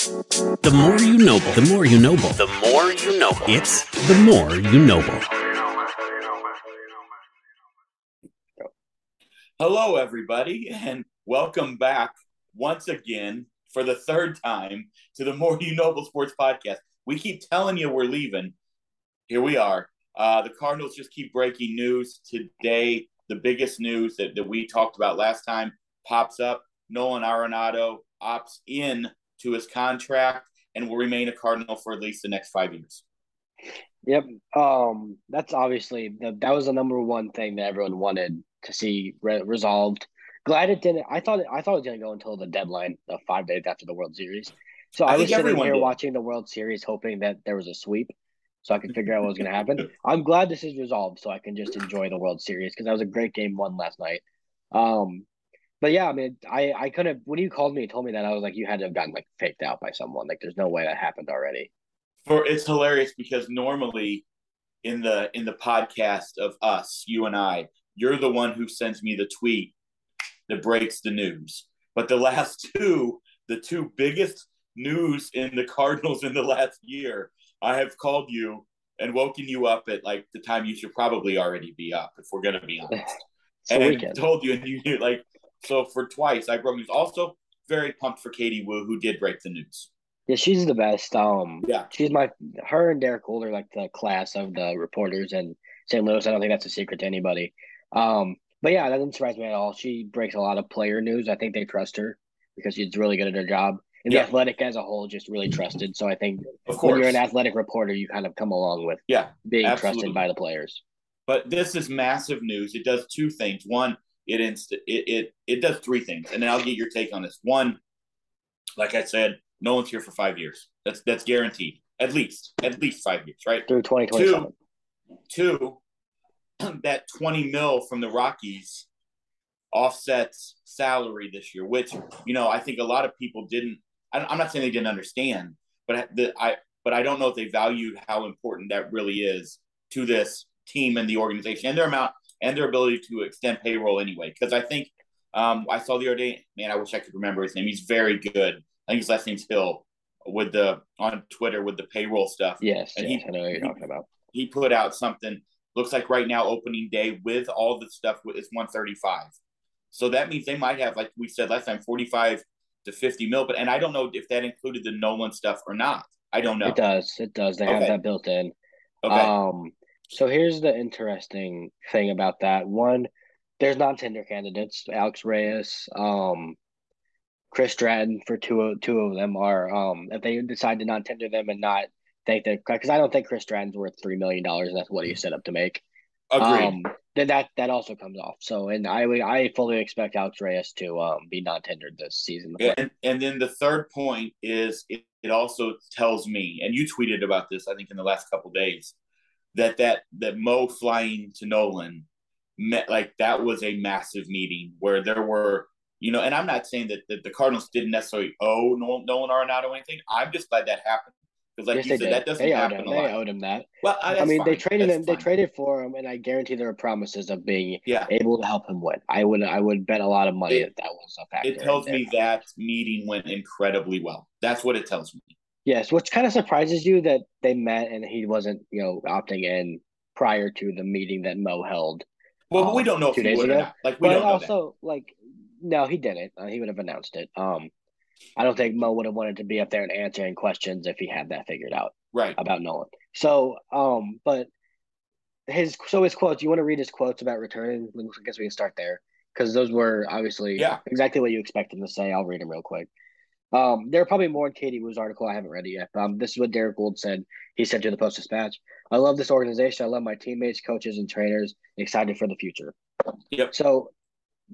The more you know, the more you know, the more you know. It's the more you know. Hello, everybody, and welcome back once again for the third time to the More You Noble Sports Podcast. We keep telling you we're leaving. Here we are. Uh, the Cardinals just keep breaking news today. The biggest news that, that we talked about last time pops up. Nolan Arenado opts in to his contract and will remain a Cardinal for at least the next five years. Yep. Um, that's obviously the, that was the number one thing that everyone wanted to see re- resolved. Glad it didn't. I thought it, I thought it was going to go until the deadline, the five days after the World Series. So I, I was sitting here did. watching the World Series, hoping that there was a sweep, so I could figure out what was going to happen. I'm glad this is resolved, so I can just enjoy the World Series because that was a great game one last night. Um, but yeah, I mean, I I couldn't. When you called me and told me that, I was like, you had to have gotten like faked out by someone. Like, there's no way that happened already. For it's hilarious because normally in the in the podcast of us, you and I, you're the one who sends me the tweet that breaks the news. But the last two, the two biggest news in the Cardinals in the last year, I have called you and woken you up at like the time you should probably already be up, if we're gonna be honest. and I told you, and you like so for twice I broke news. Also, very pumped for Katie Woo, who did break the news. Yeah, she's the best. Um, yeah, she's my her and Derrick Goold are like the class of the reporters in St. Louis. I don't think that's a secret to anybody. Um, but yeah, that doesn't surprise me at all. She breaks a lot of player news. I think they trust her because she's really good at her job. And yeah. the athletic as a whole just really trusted. So I think when you're an athletic reporter, you kind of come along with yeah being absolutely. trusted by the players. But this is massive news. It does two things. One, it inst- it, it it does three things, and then I'll get your take on this. One, like I said, no one's here for five years. That's that's guaranteed. At least, at least five years, right? Through twenty twenty seven. Two, that twenty mil from the Rockies offsets salary this year, which you know I think a lot of people didn't. I'm not saying they didn't understand, but the, I but I don't know if they valued how important that really is to this team and the organization and their amount and their ability to extend payroll anyway. Because I think um, I saw the other day, man, I wish I could remember his name. He's very good. I think his last name's Hill with the on Twitter with the payroll stuff. Yes, and yes, he, I know what you're talking about. He put out something. Looks like right now opening day with all the stuff is 135. So that means they might have, like we said last time, 45 to 50 mil. But and I don't know if that included the Nolan stuff or not. I don't know. It does. It does. They okay. have that built in. Okay. Um, so here's the interesting thing about that. One, there's non-tender candidates. Alex Reyes, um, Chris Stratton for two of two of them are um if they decide to not tender them and not think that because I don't think Chris Stratton's worth three million dollars and that's what he's set up to make. Agreed. Um, then that that also comes off. So and I I fully expect Alex Reyes to um be non tendered this season. And, and then the third point is it, it also tells me, and you tweeted about this I think in the last couple days that that that Mo flying to Nolan met like that was a massive meeting where there were you know, and I'm not saying that, that the Cardinals didn't necessarily owe Nolan, Nolan Arenado anything. I'm just glad that happened because, like yes, you said, did. that doesn't they happen. Owed him. They owed him that. Well, I, I mean, fine. they traded that's him. Fine. They traded for him, and I guarantee there are promises of being yeah. able to help him win. I would, I would bet a lot of money it, that that was a factor. It tells me that meeting went incredibly well. That's what it tells me. Yes, which kind of surprises you that they met and he wasn't, you know, opting in prior to the meeting that Mo held. Well, um, we don't know two days ago. Like we but don't know also that. like no, he didn't. Uh, he would have announced it. Um, I don't think Mo would have wanted to be up there and answering questions if he had that figured out. Right about Nolan. So, um, but his so his quotes. You want to read his quotes about returning? I guess we can start there because those were obviously yeah. exactly what you expect him to say. I'll read them real quick. Um, there are probably more in Katie Woo's article. I haven't read it yet. Um, this is what Derrick Goold said. He said to the Post Dispatch, "I love this organization. I love my teammates, coaches, and trainers. Excited for the future." Yep. So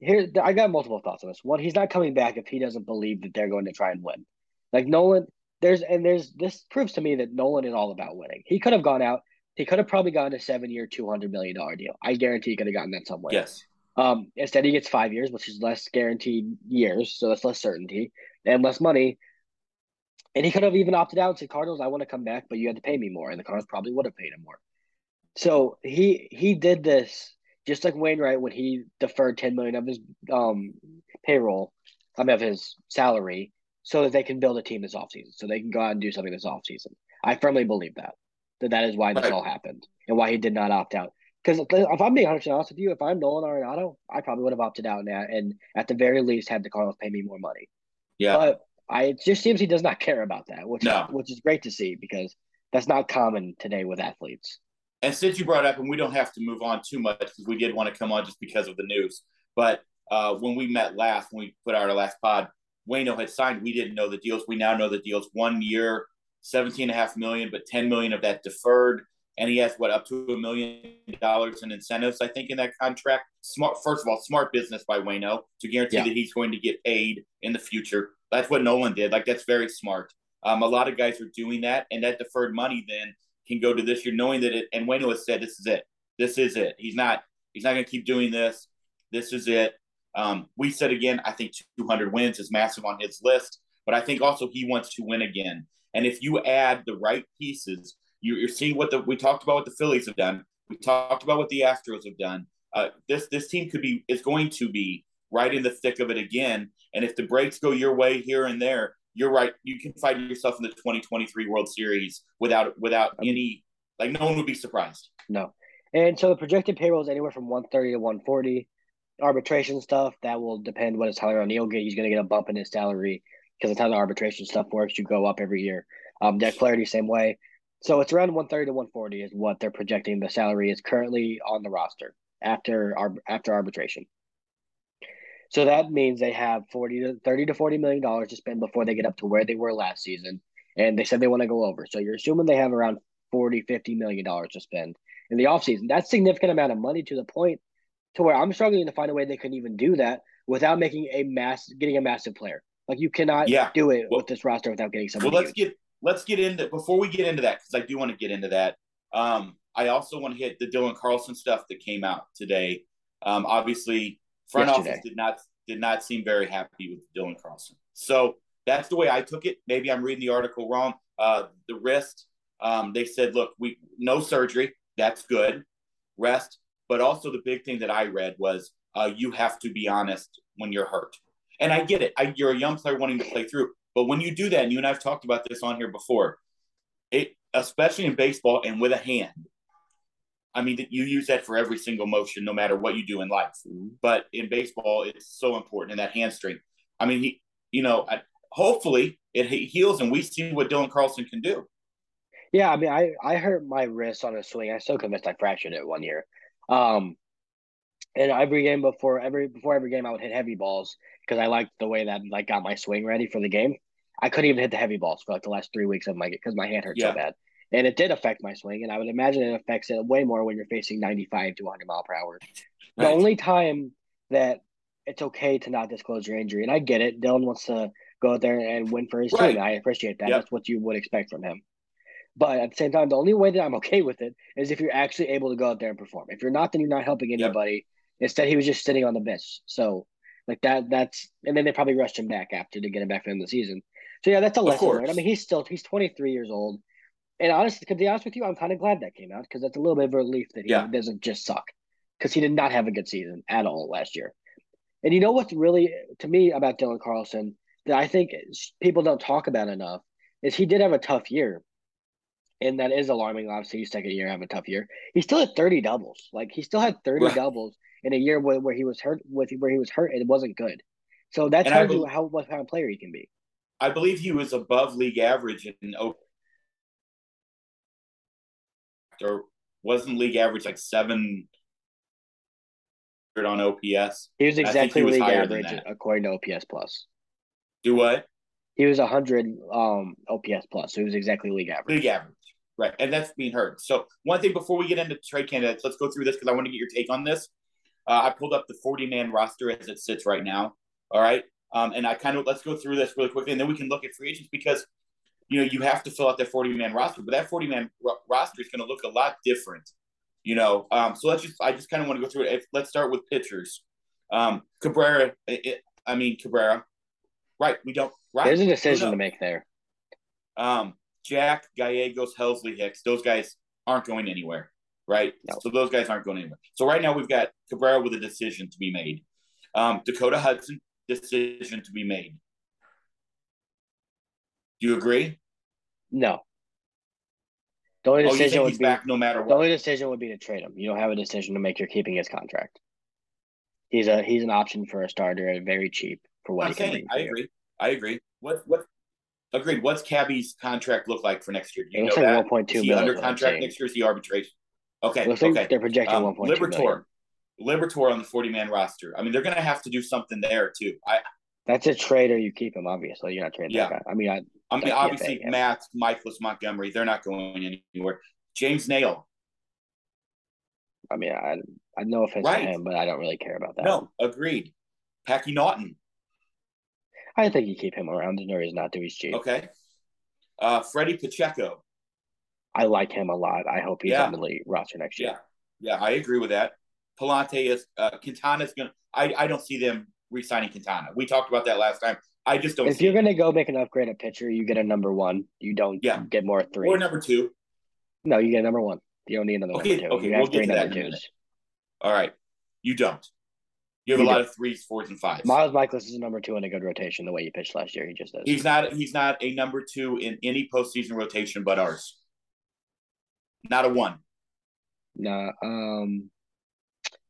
here, I got multiple thoughts on this. One, he's not coming back if he doesn't believe that they're going to try and win. Like Nolan, there's and there's this proves to me that Nolan is all about winning. He could have gone out. He could have probably gotten a seven-year, two hundred million dollar deal. I guarantee he could have gotten that somewhere. Yes. Um, instead, he gets five years, which is less guaranteed years, so that's less certainty and less money. And he could have even opted out and said, Cardinals, I want to come back, but you had to pay me more. And the Cardinals probably would have paid him more. So he he did this just like Wainwright when he deferred ten million of his um payroll, I mean of his salary, so that they can build a team this offseason, so they can go out and do something this offseason. I firmly believe that. That that is why this Right. all happened and why he did not opt out. Because if I'm being 100 honest with you, if I'm Nolan Arenado, I probably would have opted out now and at the very least had the Cardinals pay me more money. Yeah. But I it just seems he does not care about that, which No. which is great to see because that's not common today with athletes. And since you brought up, and we don't have to move on too much because we did want to come on just because of the news. But uh, when we met last, when we put out our last pod, Wayno had signed. We didn't know the deals. We now know the deals. One year, seventeen and a half million, but ten million of that deferred. And he has what up to a million dollars in incentives, I think, in that contract. Smart, first of all, smart business by Wayno to guarantee Yeah. that he's going to get paid in the future. That's what Nolan did. Like that's very smart. Um, a lot of guys are doing that, and that deferred money then can go to this year, knowing that it. And Wayno has said, "This is it. This is it. He's not. He's not going to keep doing this. This is it." Um, we said again, I think 200 wins is massive on his list, but I think also he wants to win again. And if you add the right pieces, you, you're seeing what the we talked about what the Phillies have done. We talked about what the Astros have done. Uh, this this team could be is going to be right in the thick of it again. And if the breaks go your way here and there, you're right. You can find yourself in the 2023 World Series without without any like no one would be surprised. No. And so the projected payroll is anywhere from 130 to 140. Arbitration stuff, that will depend what is Tyler O'Neill get. He's going to get a bump in his salary because that's how the arbitration stuff works. You go up every year. Um, Jack Flaherty, same way. So it's around 130 to 140 is what they're projecting the salary is currently on the roster after ar- after arbitration. So that means they have 40 to 30 to 40 million dollars to spend before they get up to where they were last season. And they said they want to go over. So you're assuming they have around 40, 50 million dollars to spend in the offseason. That's significant amount of money to the point to where I'm struggling to find a way they can even do that without making a mass getting a massive player. Like you cannot Yeah. do it Well- with this roster without getting Well, somebody. let's huge. get let's get into before we get into that because I do want to get into that. Um, I also want to hit the Dylan Carlson stuff that came out today. Um, obviously, front Yesterday. office did not did not seem very happy with Dylan Carlson. So that's the way I took it. Maybe I'm reading the article wrong. Uh, the wrist, um, they said, look, we no surgery. That's good. Rest, but also the big thing that I read was uh, you have to be honest when you're hurt. And I get it. I, you're a young player wanting to play through. But when you do that, and you and I've talked about this on here before, it especially in baseball and with a hand. I mean, you use that for every single motion, no matter what you do in life. But in baseball, it's so important in that hand strength. I mean, he, you know, I, hopefully it heals and we see what Dylan Carlson can do. Yeah, I mean, I I hurt my wrist on a swing. I'm so convinced I fractured it one year. Um, and every game before every before every game, I would hit heavy balls because I liked the way that like got my swing ready for the game. I couldn't even hit the heavy balls for like the last three weeks of my because my hand hurt Yeah. so bad, and it did affect my swing. And I would imagine it affects it way more when you're facing 95 to 100 mile per hour. The Right. only time that it's okay to not disclose your injury, and I get it. Dylan wants to go out there and win for his Right. team. I appreciate that. Yep. That's what you would expect from him. But at the same time, the only way that I'm okay with it is if you're actually able to go out there and perform. If you're not, then you're not helping Yep. anybody. Instead, he was just sitting on the bench. So, like that, that's and then they probably rushed him back after to get him back for the the season. So yeah, that's a lesson Right? I mean, he's still he's 23 years old, and honestly, to be honest with you, I'm kind of glad that came out because that's a little bit of a relief that he Yeah. doesn't just suck because he did not have a good season at all last year. And you know what's really to me about Dylan Carlson that I think people don't talk about enough is he did have a tough year. And that is alarming. Obviously, his second year having a tough year. He still had 30 doubles. Like he still had 30 doubles in a year where, where he was hurt with where he was hurt and it wasn't good. So that And I tells you how what kind of player he can be. I believe he was above league average in O- or wasn't league average like seven on OPS. He was exactly he was league average according to OPS plus. Do what? He was 100 um OPS plus, so he was exactly league average. League average. Right. And that's being heard. So one thing before we get into trade candidates, let's go through this because I want to get your take on this. Uh, I pulled up the 40 man roster as it sits right now. All right. Um, and I kind of let's go through this really quickly and then we can look at free agents because you know you have to fill out that 40 man roster, but that 40 man ro- roster is going to look a lot different. You know, um, so let's just I just kind of want to go through it. If, let's start with pitchers. Um, Cabrera, it, it- I mean Cabrera, right? We don't. Right. There's a decision to make there. Um, Jack, Gallegos, Helsley, Hicks, those guys aren't going anywhere, right? No. So those guys aren't going anywhere. So right now we've got Cabrera with a decision to be made. Um, Dakota Hudson, decision to be made. Do you agree? No. The only Oh, decision think would be back no matter what. the only decision would be to trade him. You don't have a decision to make. You're keeping his contract. He's a he's an option for a starter very cheap for what I'm he can saying I agree. I agree. What what? Agreed. What's Cabby's contract look like for next year? Do It you looks know like that? one point two Is he million. under is what I'm contract next year? Is he arbitration? Okay. It looks like okay. they're projecting Um, one point two Liberatore. million. Liberatore on the 40 man roster. I mean, they're going to have to do something there too. I, That's a trade or you keep him. Obviously, you're not trading Yeah. that guy. I mean, I, I mean, obviously, yeah. Matz, Mikolas, Montgomery, they're not going anywhere. James Naile, I mean, I, I no offense Right. to him, but I don't really care about that. no, agreed. Packy Naughton, I think you keep him around. There's no reason not to. He's cheap. okay. Uh, Freddie Pacheco, I like him a lot. I hope he's Yeah. on the league roster next year. yeah, yeah, I agree with that. Pallante is uh, Quintana's going. to I I don't see them re-signing Quintana. We talked about that last time. I just don't If you're gonna go make an upgrade at pitcher, you get a number one. You don't Yeah. get more three. or number two. no, you get a number one. You don't need another Okay, number two. okay, you we'll get to that number in a minute. twos. All right, you don't. You have You a lot of threes, fours, and fives. Miles Mikolas is a number two in a good rotation. The way he pitched last year, he just is. He's not. He's not a number two in any postseason rotation but ours. Not a one. Nah, um,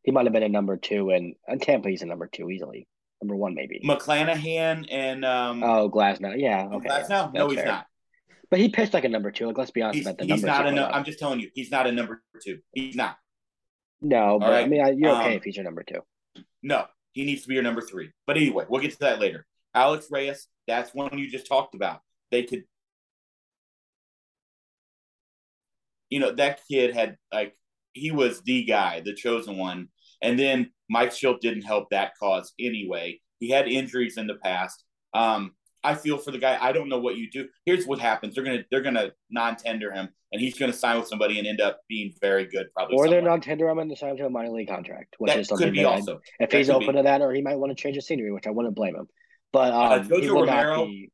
he might have been a number two, and and Tampa he's a number two easily. Number one maybe. McClanahan and um. oh, Glasnow, yeah, okay. Glass- yeah, no, no, he's fair. not. But he pitched like a number two. Like, let's be honest He's, about the he's numbers. not a. up. I'm just telling you, he's not a number two. He's not. No, but I mean, I, you're okay Um, if he's your number two. No, he needs to be your number three. But anyway, we'll get to that later. Alex Reyes, that's one you just talked about. They could, you know, that kid had like he was the guy, the chosen one, and then Mike Shildt didn't help that cause anyway. He had injuries in the past. Um, I feel for the guy. I don't know what you do. Here's what happens: they're gonna they're gonna non-tender him, and he's gonna sign with somebody and end up being very good. Probably, Or they're somewhere. not tender him and sign him to a minor league contract, which That is something could be I- also. if that he's open be. to that, or he might want to change his scenery, which I wouldn't blame him. But um, Uh, Jojo Romero- be-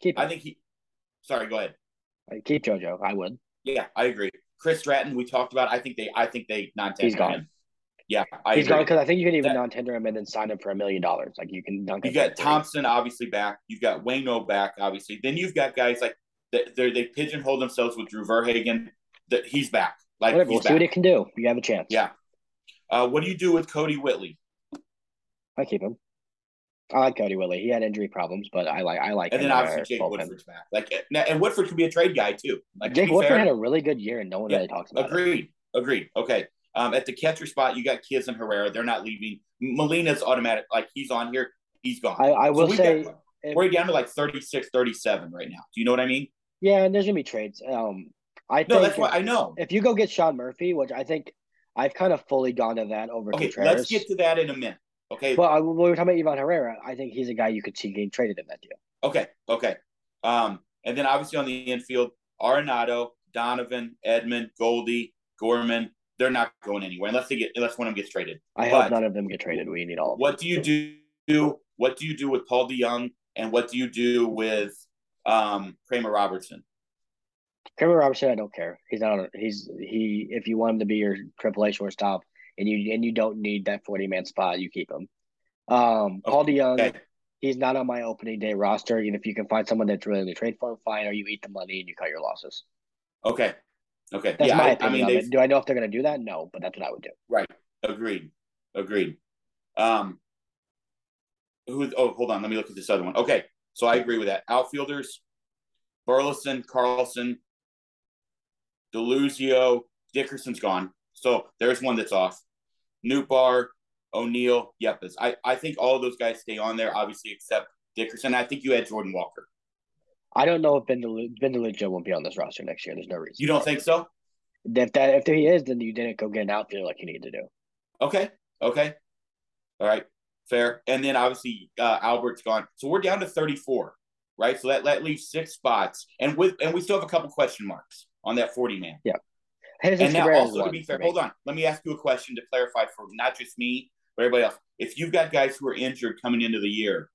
keep I think he. Sorry, go ahead. keep JoJo. I would. Yeah, I agree. Chris Stratton, we talked about. I think they. I think they non-tender He's gone. him. Yeah, I He's agree. gone because I think you can even That- non-tender him and then sign him for a million dollars. Like you can dunk. You got. Thompson obviously back. You've got Wayno back obviously. Then you've got guys like. They they pigeonhole themselves with Drew Verhagen. That he's back. Like Whatever. We'll see what he back. can do. You have a chance. Yeah. Uh, what do you do with Kodi Whitley? I keep him. I like Kodi Whitley. He had injury problems, but I like I like And then in obviously Jake. Woodford's back. Like and Woodford could be a trade guy too. Like Jake Woodford fair, had a really good year, and no one Yeah, really talks about it. Agreed. Agreed. Okay. Um, at the catcher spot, you got Kiz and Herrera. They're not leaving. Molina's automatic. Like he's on here. He's gone. I, I will we've say, got- if- we're down to like 36, 37 right now. Do you know what I mean? yeah, and there's gonna be trades. Um, I No, think that's what I know. if you go get Sean Murphy, which I think I've kind of fully gone to that over Okay, Contreras. let's get to that in a minute. Okay. Well, I, when we were talking about Ivan Herrera, I think he's a guy you could see getting traded in that deal. Okay. Okay. Um, and then obviously on the infield, Arenado, Donovan, Edman, Goldie, Gorman. They're not going anywhere unless they get unless one of them gets traded. I But- hope none of them get traded. We need all of them. What do you do? What do you do with Paul DeJong? And what do you do with um, Kramer Robertson? Kramer Robertson, I don't care. He's not. He's he. If you want him to be your Triple A shortstop, and you and you don't need that forty man spot, you keep him. Um, Paul DeJong, Okay. he's not on my opening day roster. And if you can find someone that's willing to trade for him, fine. Or you eat the money and you cut your losses. Okay. Okay. That's yeah, my I, I opinion mean, of it. Do I know if they're going to do that? No, but that's what I would do. right. Agreed. Agreed. Um, who? Oh, hold on. Let me look at this other one. Okay, so I agree with that. Outfielders: Burleson, Carlson, Deluzio, Dickerson's gone. So there's one that's off. Nootbaar, O'Neill, Yepez. I, I think all of those guys stay on there, obviously, except Dickerson. I think you had Jordan Walker. I don't know if Ben DeLu- Ben won't be on this roster next year. There's no reason. You don't think so? If that if he is, then you didn't go get an outfielder like you need to do. Okay. Okay. All right. Fair. And then obviously uh, Albert's gone. So we're down to 34, right? So that, that leaves six spots. And with and we still have a couple question marks on that 40 man. His And now also to be fair, hold on. Let me ask you a question to clarify for not just me, but everybody else. If you've got guys who are injured coming into the year,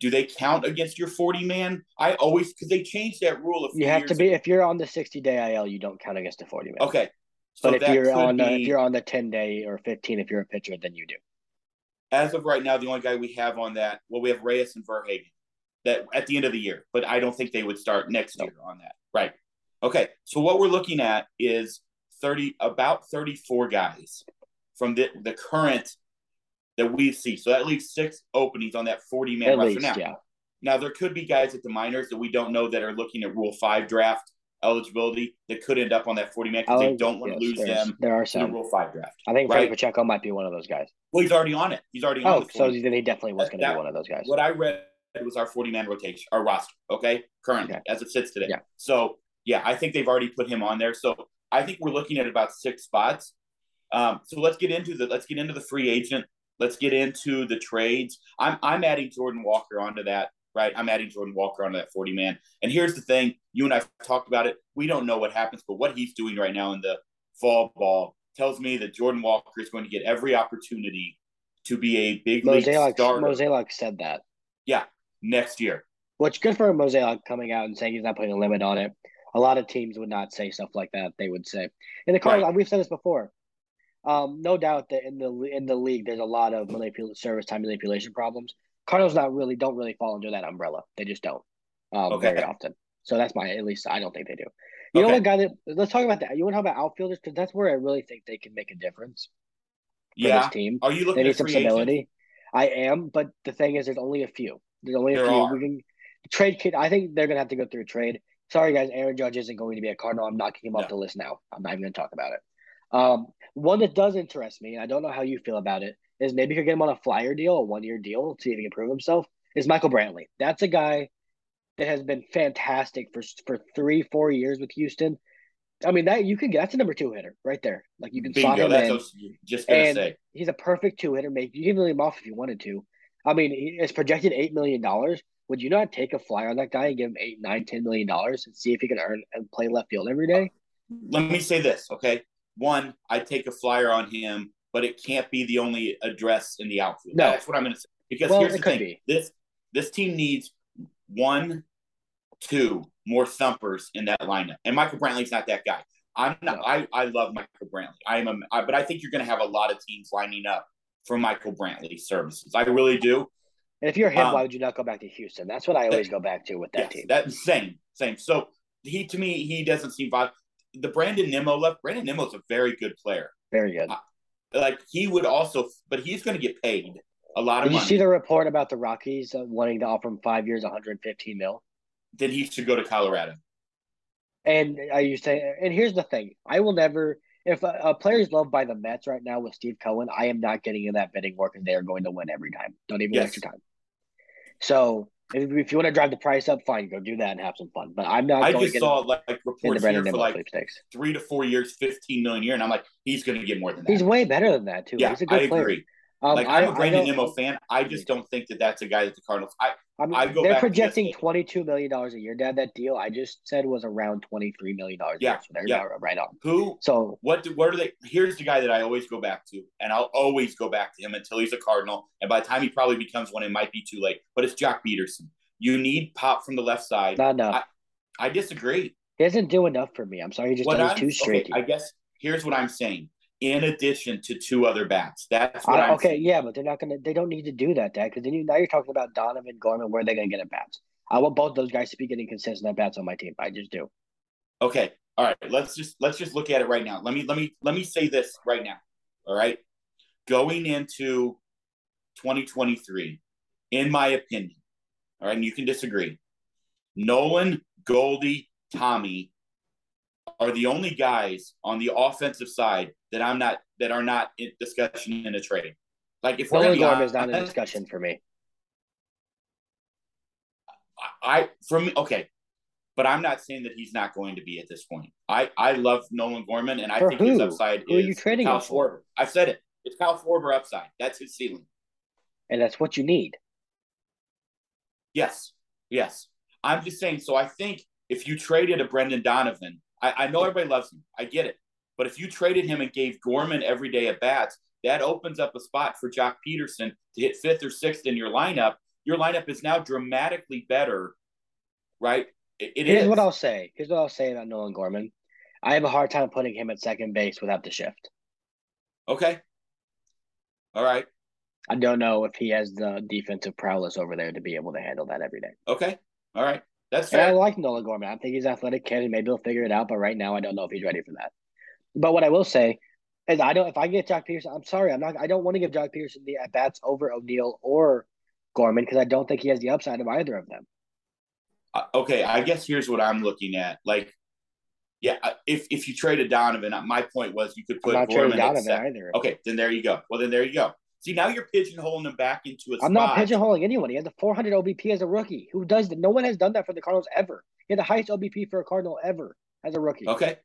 do they count against your 40 man? I always because they changed that rule a few You have to be ago. if you're on the 60 day IL, you don't count against the 40 man. Okay. So but if you're on the, be- if you're on the 10 day or 15, if you're a pitcher, then you do. as of right now, the only guy we have on that, well, we have Reyes and Verhagen. that at the end of the year, but I don't think they would start next No. year on that. Right. Okay. So what we're looking at is 30 about 34 guys from the, the current that we see. So that leaves six openings on that 40 man roster. least, Now, yeah. now there could be guys at the minors that we don't know that are looking at Rule 5 draft eligibility that could end up on that 40 man because they Oh, don't want to yes, lose them There are to the some. Rule 5 draft. I think right? Pacheco might be one of those guys. Well, he's already on it. He's already on Oh, the so 40. then he definitely was going to be one of those guys. what I read was our 40 man rotation, our roster, okay, currently Okay. as it sits today. Yeah. So, yeah, I think they've already put him on there. So, I think we're looking at about six spots. Um, so let's get into the let's get into the free agent. Let's get into the trades. I'm I'm adding Jordan Walker onto that, right? I'm adding Jordan Walker onto that 40 man. And here's the thing, you and I talked about it. We don't know what happens, but what he's doing right now in the fall ball tells me that Jordan Walker is going to get every opportunity to be a big league Mozeliak, starter Mozeliak said that. Yeah, next year. Which good for Mozeliak coming out and saying he's not putting a limit on it. A lot of teams would not say stuff like that. They would say, in the Cardinals, we've said this before. Um, no doubt that in the in the league, there's a lot of manipul- service time manipulation problems. Cardinals not really don't really fall under that umbrella. They just don't um, Okay. very often. So that's my at least I don't think they do. You know Okay. what guy that let's talk about that. You want to talk about outfielders because that's where I really think they can make a difference for Yeah. this team. Are you They looking need at some stability. I am, but the thing is, there's only a few. There's only a There few. are. We can trade. Kid, I think they're gonna have to go through a trade. Sorry, guys. Aaron Judge isn't going to be a Cardinal. I'm knocking him off the list now. I'm not even going to talk about it. Um, one that does interest me, and I don't know how you feel about it, is maybe you could get him on a flyer deal, a one year deal, to see if he can prove himself. Is Michael Brantley? That's a guy that has been fantastic for for three, four years with Houston. I mean that you can get that's a number two hitter right there. Like you can slot him That's in just gonna and say. he's a perfect two hitter. Make you can leave him off if you wanted to. I mean, is projected eight million dollars. Would you not take a flyer on that guy and give him eight, nine, ten million dollars and see if he can earn and play left field every day? Let me say this, okay? One, I take a flyer on him, but it can't be the only address in the outfield. No. That's what I'm gonna say. Because Well, here's the thing: be. this this team needs one, two more thumpers in that lineup, and Michael Brantley's not that guy. I'm not. No. I I love Michael Brantley. I am a, I, but I think you're going to have a lot of teams lining up for Michael Brantley's services. I really do. And if you're him, Um, why would you not go back to Houston? That's what I always go back to with that Yes, team. that same, same. So he to me, he doesn't seem viable. The Brandon Nimmo left. Brandon Nimmo's a very good player. Very good. Like he would also, but he's going to get paid a lot of Did you see the report about the Rockies uh, wanting to offer him five years, 115 mil? then he should go to Colorado. And I used to, and here's the thing: I will never. If a, a player is loved by the Mets right now with Steve Cohen, I am not getting in that bidding war because they are going to win every time. Don't even Yes. waste your time. So if, if you want to drive the price up, fine, go do that and have some fun. But I'm not I going just to get saw like, like in the reports here for like three to four years, fifteen million a year, and I'm like, he's going to get more than that. He's way better than that too. yeah, He's a good I player. agree. Um, like I, I'm a Brandon I Nimmo fan. I just don't think that that's a guy that the Cardinals. I I mean, I go they're projecting twenty two million dollars a year. Dad, that deal I just said was around twenty three million dollars. Yeah, so they're yeah. right on. who So What do, what are they? Here's the guy that I always go back to, and I'll always go back to him until he's a Cardinal. And by the time he probably becomes one, it might be too late. But it's Joc Pederson. You need pop from the left side. not enough. I disagree. he doesn't do enough for me. I'm sorry, he just What does I'm too straight. okay, I guess here's what I'm saying. In addition to two other bats, that's what I- I'm okay, saying. yeah, but they're not gonna. They don't need to do that, Dad, because then you now you're talking about Donovan Gorman. Where are they gonna get at bats? I want both those guys to be getting consistent at bats on my team. I just do. Okay. All right. Let's just let's just look at it right now. Let me let me let me say this right now. All right. Going into 2023, in my opinion, all right, and you can disagree. Nolan, Goldie, Tommy are the only guys on the offensive side that I'm not that are not in discussion in a trade. Like if we're Nolan Gorman is not in discussion for me. I from me okay, but I'm not saying that he's not going to be at this point. I I love Nolan Gorman, and I For think his upside Who are is you trading Kyle him for? Schwarber. I've said it. It's Kyle Schwarber upside. That's his ceiling. And that's what you need. Yes, yes. I'm just saying. So I think if you traded a Brendan Donovan, I, I know everybody loves him. I get it. But if you traded him and gave Gorman every day at bats, that opens up a spot for Joc Pederson to hit fifth or sixth in your lineup. Your lineup is now dramatically better, right? It, it Here's is. what I'll say. Here's what I'll say about Nolan Gorman. I have a hard time putting him at second base without the shift. Okay. All right. I don't know if he has the defensive prowess over there to be able to handle that every day. Okay. All right. That's And I like Nolan Gorman. I think he's an athletic kid and maybe he'll figure it out. But right now, I don't know if he's ready for that. But what I will say is, I don't. If I get Joc Pederson, I'm sorry, I'm not. I don't want to give Joc Pederson the at bats over O'Neill or Gorman because I don't think he has the upside of either of them. Uh, okay, I guess here's what I'm looking at. Like, yeah, if if you traded Donovan, my point was you could I'm put not Gorman Donovan either. Okay, then there you go. Well, then there you go. See, now you're pigeonholing him back into a I'm not pigeonholing anyone. He has a 400 OBP as a rookie. Who does that? No one has done that for the Cardinals ever. He had the highest OBP for a Cardinal ever as a rookie. Okay,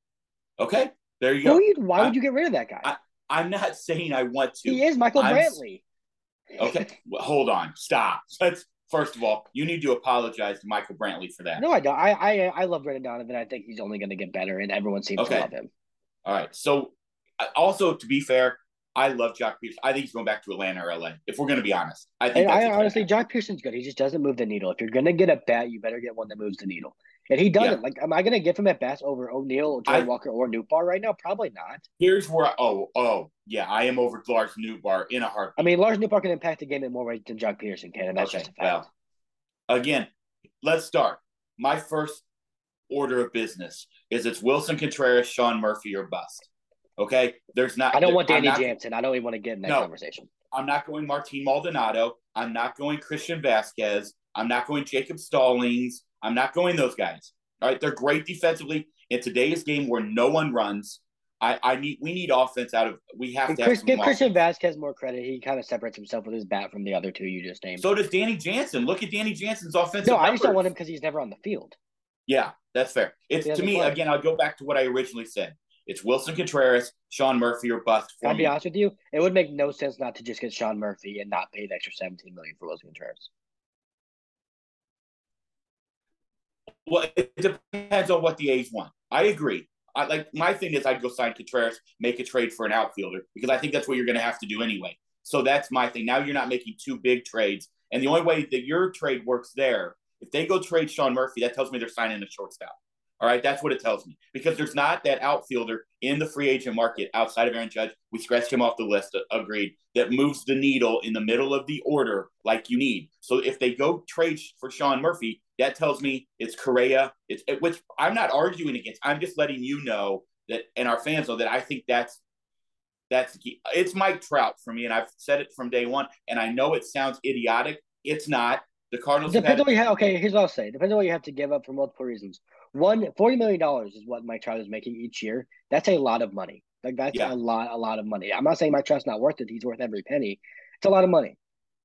okay, there you Who go. you, why I- would you get rid of that guy? I- I'm not saying I want to. he is Michael I'm- Brantley. Okay, well, hold on, stop. Let's first of all, you need to apologize to Michael Brantley for that. No, I don't. I I, I love Brendan Donovan. I think he's only going to get better, and everyone seems Okay. to love him. All right. So, uh, also to be fair, I love Jock Pearson. I think he's going back to Atlanta or LA. If we're going to be honest, I think I honestly. Jack Pearson's good. He just doesn't move the needle. If you're going to get a bat, you better get one that moves the needle. And he doesn't. Yeah. Like, am I going to give him at bats over O'Neill, Jordan I- Walker, or Nootbaar right now? Probably not. Here's where. oh, oh, yeah, I am over Lars Nootbaar in a heartbeat. I mean, Lars Nootbaar can impact the game in more ways than Joc Pederson can, and that's Okay, just a fact. well, again, let's start. My first order of business is it's Willson Contreras, Sean Murphy, or bust. Okay, there's not. I don't want Danny not- Jansen. I don't even want to get in that No. conversation. I'm not going Martin Maldonado. I'm not going Christian Vasquez. I'm not going Jacob Stallings. I'm not going those guys. All right, they're great defensively in today's game where no one runs. I, I need we need offense out of we have And to Chris, some give Christian. Vasquez more credit. He kind of separates himself with his bat from the other two you just named. So does Danny Jansen. Look at Danny Jansen's offensive. no, I just don't want him because he's never on the field. Yeah, that's fair. It's to me play. again. I'll go back to what I originally said. It's Willson Contreras, Sean Murphy, or bust for I'll be honest with you, it would make no sense not to just get Sean Murphy and not pay the extra seventeen million for Willson Contreras. Well, it depends on what the A's want. I agree. I like my thing is I'd go sign Contreras, make a trade for an outfielder because I think that's what you're going to have to do anyway. So that's my thing. Now you're not making two big trades, and the only way that your trade works there, if they go trade Sean Murphy, that tells me they're signing a shortstop. All right, that's what it tells me because there's not that outfielder in the free agent market outside of Aaron Judge. We scratched him off the list. uh, Agreed. That moves the needle in the middle of the order like you need. So if they go trade for Sean Murphy, that tells me it's Correa. It's which I'm not arguing against. I'm just letting you know that, and our fans know that I think that's that's key. It's Mike Trout for me, and I've said it from day one. And I know it sounds idiotic. It's not. The Cardinals have Depends had on what you have. Okay, here's what I'll say. Depends on what you have to give up for multiple reasons. One, forty million dollars is what Mike Trout is making each year. That's a lot of money. Like that's Yeah. a lot, a lot of money. I'm not saying Mike Trout's not worth it. He's worth every penny. It's a lot of money.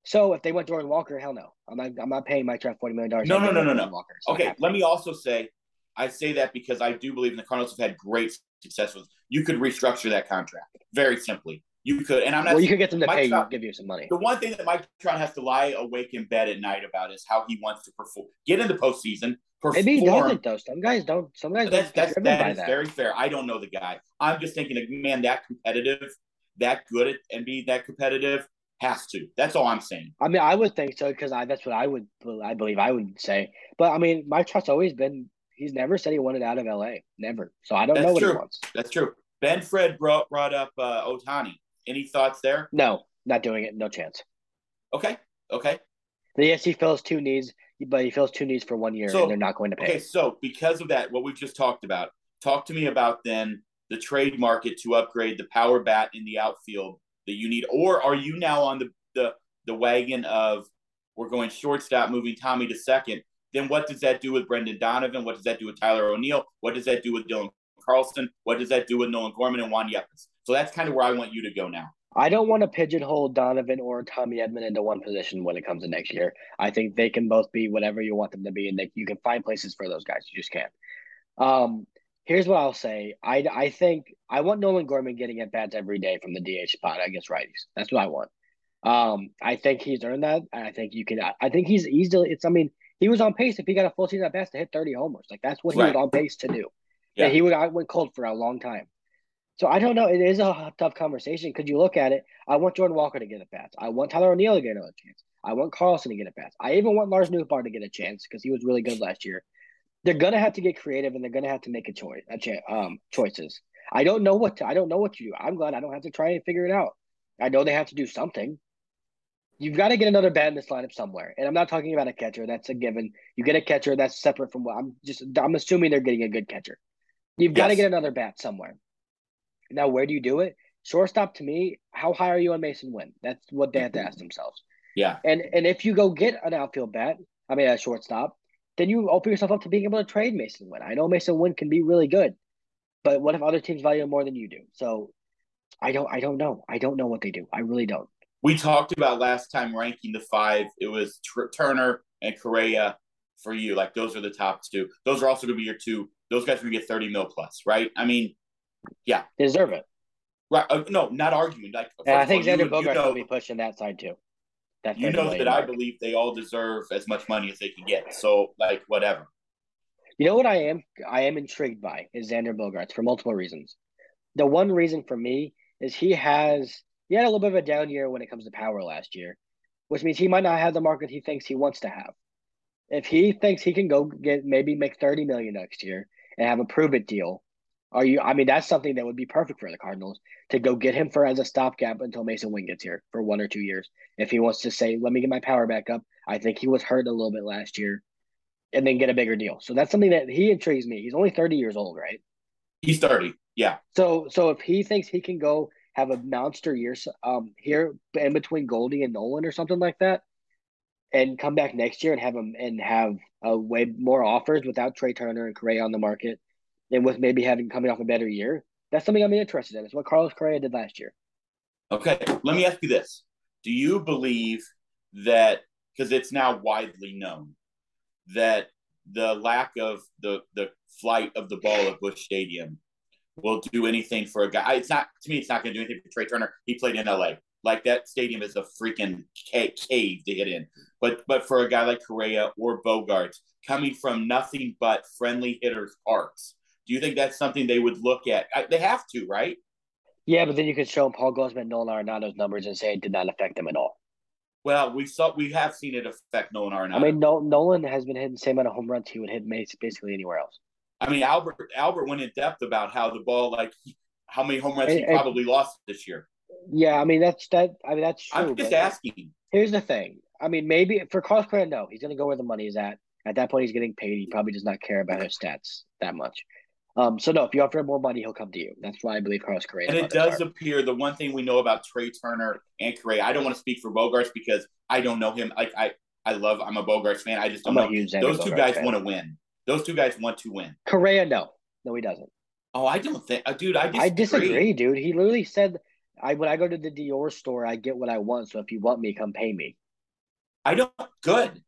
So if they went Jordan Walker, hell no. I'm not. I'm not paying Mike Trout forty million dollars. No, no, no, no, no. Walker. Okay, let me also say, I say that because I do believe the Cardinals have had great success with. You could restructure that contract very simply. You could, and I'm not. Well, you could get them to Mike pay you, give you some money. the one thing that Mike Trout has to lie awake in bed at night about is how he wants to perform, get into postseason, perform. Maybe he doesn't though. Some guys don't. Some guys That's that's that that. very fair. I don't know the guy. I'm just thinking, man, that competitive, that good at and be that competitive has to. That's all I'm saying. I mean, I would think so because I that's what I would I believe I would say. But I mean, Mike Trout's always been. He's never said he wanted out of L.A. Never. So I don't That's know what true. he wants. That's true. Ben Fred brought brought up uh, Ohtani. Any thoughts there? No, not doing it. No chance. Okay. Okay. Yes, he fills two needs, but he fills two needs for one year, So, and they're not going to pay. Okay, so because of that, what we've just talked about, talk to me about then the trade market to upgrade the power bat in the outfield that you need, or are you now on the the the wagon of we're going shortstop, moving Tommy to second? Then what does that do with Brendan Donovan? What does that do with Tyler O'Neill? What does that do with Dylan Carlson? What does that do with Nolan Gorman and Juan Yepez? So that's kind of where I want you to go now. I don't want to pigeonhole Donovan or Tommy Edman into one position when it comes to next year. I think they can both be whatever you want them to be, and they, you can find places for those guys. You just can't. Um, here's what I'll say. I, I think I want Nolan Gorman getting at bats every day from the DH spot against righties. That's what I want. Um, I think he's earned that. and I think you can. I, think he's easily. It's. I mean, he was on pace if he got a full season at bats to hit 30 homers. Like that's what he Right. was on pace to do. Yeah. Yeah, he would. I went cold for a long time. So I don't know. It is a tough conversation because you look at it. I want Jordan Walker to get a bats. I want Tyler O'Neill to get another chance. I want Carlson to get a bats. I even want Lars Nootbaar to get a chance because he was really good last year. They're gonna have to get creative and they're gonna have to make a choice, a cha- um, choices. I don't know what to. I don't know what to do. I'm glad I don't have to try and figure it out. I know they have to do something. You've got to get another bat in this lineup somewhere, and I'm not talking about a catcher. That's a given. You get a catcher that's separate from what I'm just. I'm assuming they're getting a good catcher. You've got to get another bat somewhere. Now, where do you do it? Shortstop to me, how high are you on Masyn Winn? That's what they have to ask mm-hmm. themselves. Yeah. And and if you go get an outfield bat, I mean a shortstop, then you open yourself up to being able to trade Masyn Winn. I know Masyn Winn can be really good, but what if other teams value him more than you do? So I don't I don't know. I don't know what they do. I really don't. We talked about last time ranking the five. It was Tr- Turner and Correa for you. Like those are the top two. Those are also going to be your two. Those guys are going to get 30 mil plus, right? I mean, They deserve it. right. Uh, no, not arguing. Like, And I think Xander you, you Bogarts know, will be pushing that side too. That you know that I believe they all deserve as much money as they can get. So, like, whatever. You know what I am? I am intrigued by is Xander Bogaerts for multiple reasons. The one reason for me is he has he had a little bit of a down year when it comes to power last year, which means he might not have the market he thinks he wants to have. If he thinks he can go get maybe make thirty million next year and have a prove it deal, are you? I mean, that's something that would be perfect for the Cardinals to go get him for as a stopgap until Masyn Winn gets here for one or two years. If he wants to say, "Let me get my power back up," I think he was hurt a little bit last year and then get a bigger deal. So that's something that he intrigues me. He's only 30 years old, right? He's 30. Yeah. So so if he thinks he can go have a monster year um here in between Goldie and Nolan or something like that, and come back next year and have him and have a way more offers without Trea Turner and Correa on the market, and with maybe having coming off a better year, that's something I'm interested in. It's what Carlos Correa did last year. Okay. Let me ask you this Do you believe that, because it's now widely known, that the lack of the, the flight of the ball at Busch Stadium will do anything for a guy? It's not, to me, it's not going to do anything for Trea Turner. He played in LA. Like that stadium is a freaking cave to get in. But but for a guy like Correa or Bogaerts coming from nothing but friendly hitters parks, do you think that's something they would look at? I, they have to, right? Yeah, but then you could show Paul Goldschmidt, Nolan Arenado's numbers, and say it did not affect them at all. Well, we saw we have seen it affect Nolan Arenado. I mean, no, Nolan has been hitting the same amount of home runs he would hit basically anywhere else. I mean, Albert Albert went in depth about how the ball, like how many home runs he And- and- probably lost this year. Yeah, I mean that's that. I mean that's true. I'm just asking. Here's the thing. I mean, maybe for Carlos Correa, no, he's going to go where the money is at. At that point, he's getting paid. He probably does not care about his stats that much. Um, so no, if you offer him more money, he'll come to you. That's why I believe Carlos Correa. And it does appear the one thing we know about Trea Turner and Correa. I don't want to speak for Bogaerts because I don't know him. Like I, I love. I'm a Bogaerts fan. I just don't know. Those two guys fan. want to win. Those two guys want to win. Correa, no, no, he doesn't. Oh, I don't think, uh, dude. I disagree. I disagree, dude. He literally said, "I when I go to the Dior store, I get what I want. So if you want me, come pay me." I don't. Good.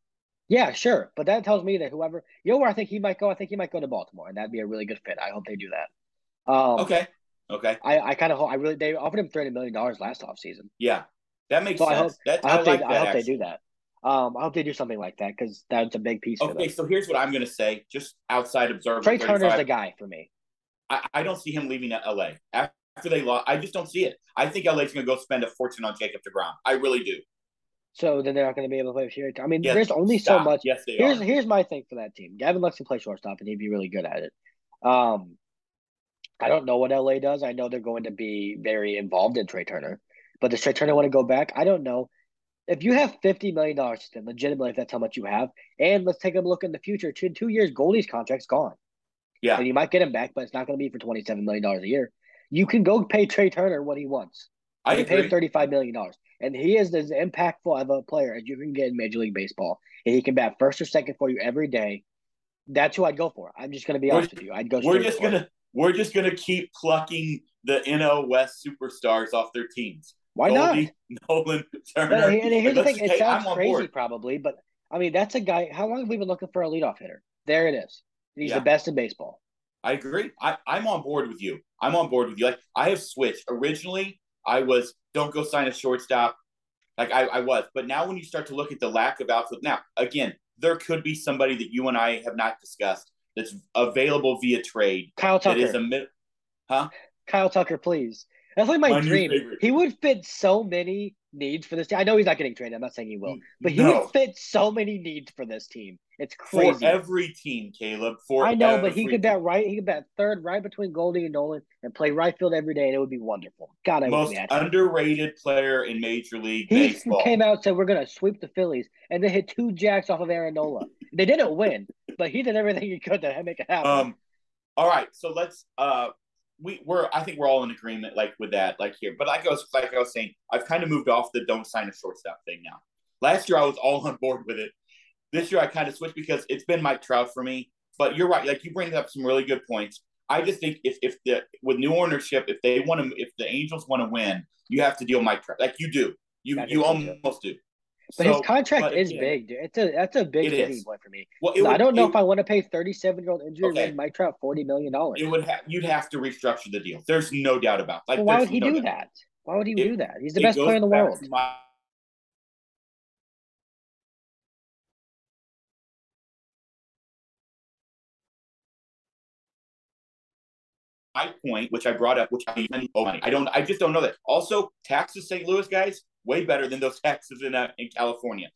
Yeah, sure, but that tells me that whoever you know where I think he might go, I think he might go to Baltimore, and that'd be a really good fit. I hope they do that. Um, Okay. Okay. I, I kind of hope I really they offered him thirty million dollars last offseason. Yeah. That makes So I sense. hope- that, I hope like they that, I hope they do that. Um, I hope they do something like that because that's a big piece for Okay, so here's what I'm going to say, just outside observer. Trea Turner's 35. the guy for me. I, I don't see him leaving LA after they lost. I just don't see it. I think LA's going to go spend a fortune on Jacob Degrom. I really do. So then they're not going to be able to play with here. I mean, Yes, there's only stop. so much. Yes, they Here's are. here's my thing for that team. Gavin Lux can play shortstop, and he'd be really good at it. Um, I don't know what LA does. I know they're going to be very involved in Trea Turner, but does Trea Turner want to go back? I don't know. If you have fifty million dollars to spend, legitimately, if that's how much you have, and let's take a look in the future. Two two years, Goldie's contract's gone. Yeah. and you might get him back, but it's not going to be for twenty seven million dollars a year. You can go pay Trea Turner what he wants. I You pay him thirty five million dollars, and he is as impactful of a player as you can get in Major League Baseball. And he can bat first or second for you every day. That's who I'd go for. I'm just going to be We're- honest with you. I'd go. We're just gonna we're just gonna keep plucking the NL West superstars off their teams. Why not? Nolan, Turner. But, and here's the thing: it sounds crazy, board. probably, but I mean, that's a guy. How long have we been looking for a leadoff hitter? There it is. He's Yeah. the best in baseball. I agree. I, I'm on board with you. I'm on board with you. Like I have switched. Originally, I was don't go sign a shortstop. Like I, I was, but now when you start to look at the lack of outfield, now again, there could be somebody that you and I have not discussed that's available via trade Kyle Tucker. is a mid. Huh? Kyle Tucker, please. That's like my, My dream. favorite. He would fit so many needs for this team. I know he's not getting traded. I'm not saying he will, but he No. would fit so many needs for this team. It's crazy. for every team, Caleb. For I know, but he could team. bat right. He could bat third, right between Goldie and Nolan, and play right field every day, and it would be wonderful. God, I most underrated player in Major League He Baseball. came out and said we're gonna sweep the Phillies, and they hit two jacks off of Aaron Nola. They didn't win, but he did everything he could to make it happen. Um, all right, so let's uh, we we're I think we're all in agreement like with that like here. But like I was like I was saying, I've kind of moved off the don't sign a shortstop thing now. Last year I was all on board with it. This year I kind of switched because it's been Mike Trout for me. But you're right, like you bring up some really good points. I just think if if the with new ownership, if they want to, if the Angels want to win, you have to deal Mike Trout like you do. You you almost do. But So, his contract but is again, big, dude. It's a that's a big is. point for me. Well, it I don't know it- if I want to pay 37 year old injury Okay. Mike Trout 40 million dollars. It would have you'd have to restructure the deal. There's no doubt about. Like, Well, why would he no do doubt. that? Why would he It- do that? He's the best player in the world. My, my point, which I brought up, which I even owe money. I don't. I just don't know that. Also, taxes, St. Louis guys, way better than those taxes in uh, in California.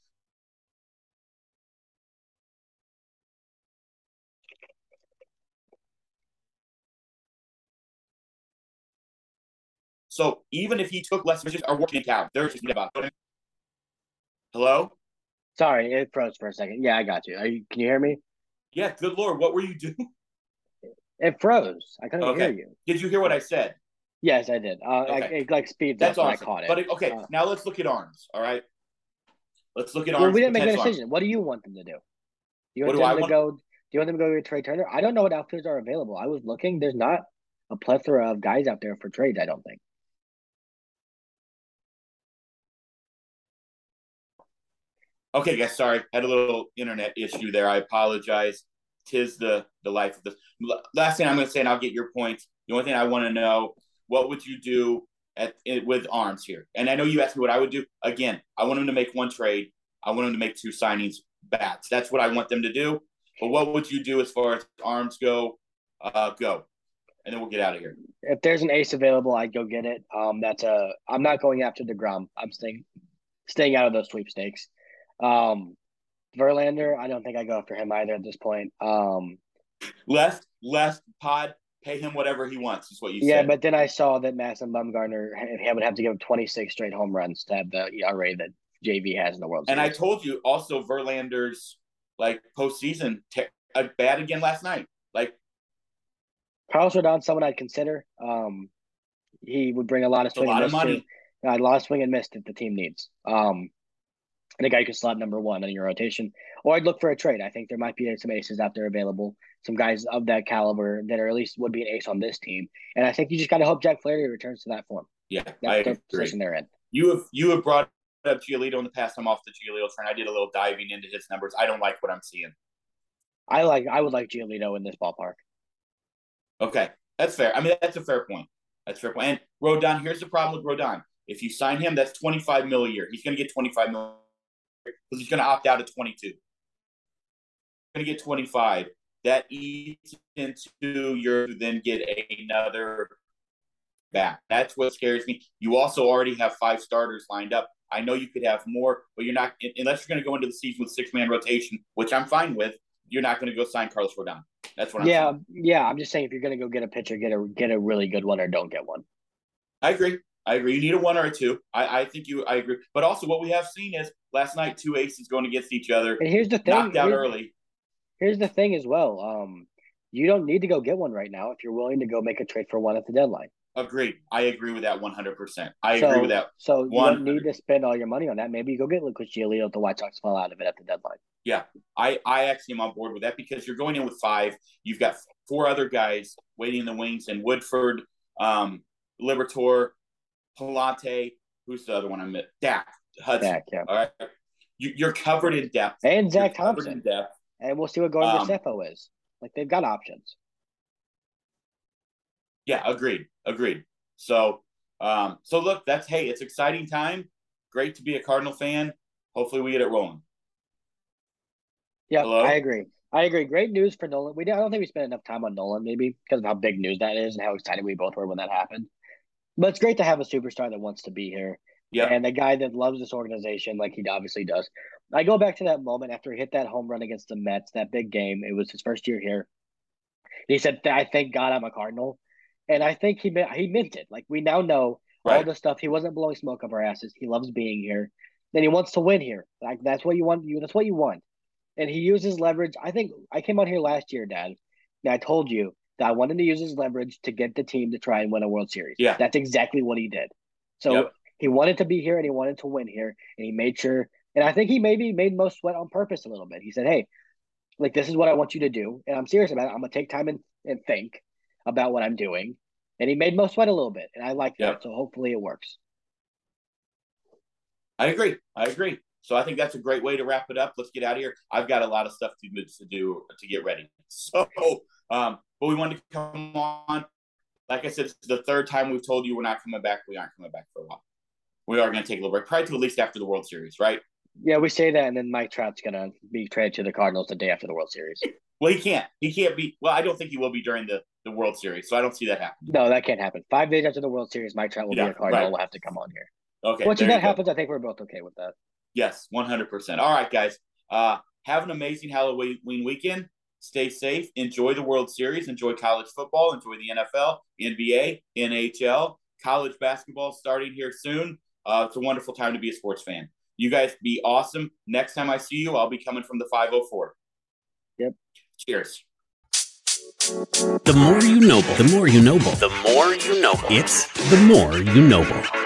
So even if he took less, just are working out. There's just about. Hello. Sorry, it froze for a second. Yeah, I got you. Are you can you hear me? Yeah. Good lord, what were you doing? It froze. I couldn't Okay. hear you. Did you hear what I said? Yes, I did. Uh, like Okay. like speeds That's awesome. I caught it. But it- okay, Uh, now let's look at arms. All right. Let's look at arms. we didn't make a potential arms. decision. What do you want them to do? Do you What want I them to want? go? Do you want them to go get Trea Turner? I don't know what outfielders are available. I was looking. There's not a plethora of guys out there for trades. I don't think. Okay, guys. Sorry, had a little internet issue there. I apologize. Tis the the life of this. Last thing I'm going to say, and I'll get your points. The only thing I want to know: what would you do at it, with arms here? And I know you asked me what I would do. Again, I want them to make one trade. I want them to make two signings. Bats. That's what I want them to do. But what would you do as far as arms go? Uh, go, and then we'll get out of here. If there's an ace available, I'd go get it. Um, that's a. I'm not going after Degrom. I'm staying, staying out of those sweepstakes. Um, Verlander, I don't think I go after him either at this point. Um, Left, left pod, pay him whatever he wants. Is what you said. yeah, said. but then I saw that Madison Bumgarner he would have to give him 26 straight home runs to have the ERA that JV has in the World And I told you also Verlander's like postseason te- uh, bad again last night. Like Carlos Rodon, someone I'd consider. Um, he would bring a lot of it's a swing lot and of miss. money. To, a lot of swing and miss that the team needs. Um, and a guy who can slot number one in your rotation. Or I'd look for a trade. I think there might be some aces out there available, some guys of that caliber that are at least would be an ace on this team. And I think you just got to hope Jack Flaherty returns to that form. Yeah, That's I the agree. position they're in. You have you have brought up Giolito in the past. I'm off the Giolito train. I did a little diving into his numbers. I don't like what I'm seeing. I like. I would like Giolito in this ballpark. Okay, that's fair. I mean, that's a fair point. That's a fair point. And Rodon, here's the problem with Rodon. If you sign him, that's 25 mil a year. He's going to get 25 mil because he's going to opt out at 22. Going to get 25. That eats into your then get another back. That's what scares me. You also already have five starters lined up. I know you could have more, but you're not unless you're going to go into the season with six man rotation, which I'm fine with. You're not going to go sign Carlos Rodon. That's what I'm Yeah, saying. yeah. I'm just saying if you're gonna go get a pitcher, get a get a really good one or don't get one. I agree. I agree. You need a one or a two. I, I think you. I agree. But also, what we have seen is last night two aces going against each other, And here's the thing. knocked out here's, early. Here's the thing as well. Um, you don't need to go get one right now if you're willing to go make a trade for one at the deadline. Agreed. I agree with that 100. percent I so, agree with that. So you One don't need to spend all your money on that. Maybe you go get Lucas Giolito if the White Sox fall out of it at the deadline. Yeah, I I actually am on board with that because you're going in with five. You've got four other guys waiting in the wings, and Woodford, um, Liberatore, Pallante. Who's the other one? I'm at Dak Hudson. Dak, yeah. All right. You, you're covered in depth. And Zack covered in Thompson. depth. And we'll see what Gordon Um, is. Like they've got options. Yeah, agreed. Agreed. So, um, so look, that's hey, it's exciting time. Great to be a Cardinal fan. Hopefully, we get it rolling. Yeah, Hello? I agree. I agree. Great news for Nolan. We I don't think we spent enough time on Nolan, maybe because of how big news that is and how excited we both were when that happened. But it's great to have a superstar that wants to be here. Yeah. And the guy that loves this organization, like he obviously does. I go back to that moment after he hit that home run against the Mets, that big game. It was his first year here. He said, "I thank God I'm a Cardinal," and I think he he meant it. Like we now know all the stuff. He wasn't blowing smoke up our asses. He loves being here, and he wants to win here. Like that's what you want. You that's what you want. And he uses leverage. I think I came out here last year, Dad, and I told you that I wanted to use his leverage to get the team to try and win a World Series. Yeah. that's exactly what he did. So Yep. he wanted to be here and he wanted to win here, and he made sure. And I think he maybe made Mo sweat on purpose a little bit. He said, "Hey, like this is what I want you to do, and I'm serious about it. I'm gonna take time and, and think about what I'm doing." And he made Mo sweat a little bit, and I like that. So hopefully it works. I agree. I agree. So I think that's a great way to wrap it up. Let's get out of here. I've got a lot of stuff to, to do to get ready. So, um, but we wanted to come on. Like I said, it's the third time we've told you we're not coming back. We aren't coming back for a while. We are going to take a little break, probably to at least after the World Series, right? Yeah, we say that, and then Mike Trout's gonna be traded to the Cardinals the day after the World Series. Well, he can't. He can't be. Well, I don't think he will be during the, the World Series, so I don't see that happening. No, that can't happen. Five days after the World Series, Mike Trout will Yeah, be a Cardinal. right. We'll have to come on here. Okay. Once that you go. happens, I think we're both okay with that. Yes, 100%. All right, guys. Uh, have an amazing Halloween weekend. Stay safe. Enjoy the World Series. Enjoy college football. Enjoy the NFL, NBA, NHL. College basketball starting here soon. Uh, it's a wonderful time to be a sports fan. You guys be awesome. Next time I see you, I'll be coming from the 504. Yep. Cheers. The more you know, the more you know, the more you know. It's the more you know.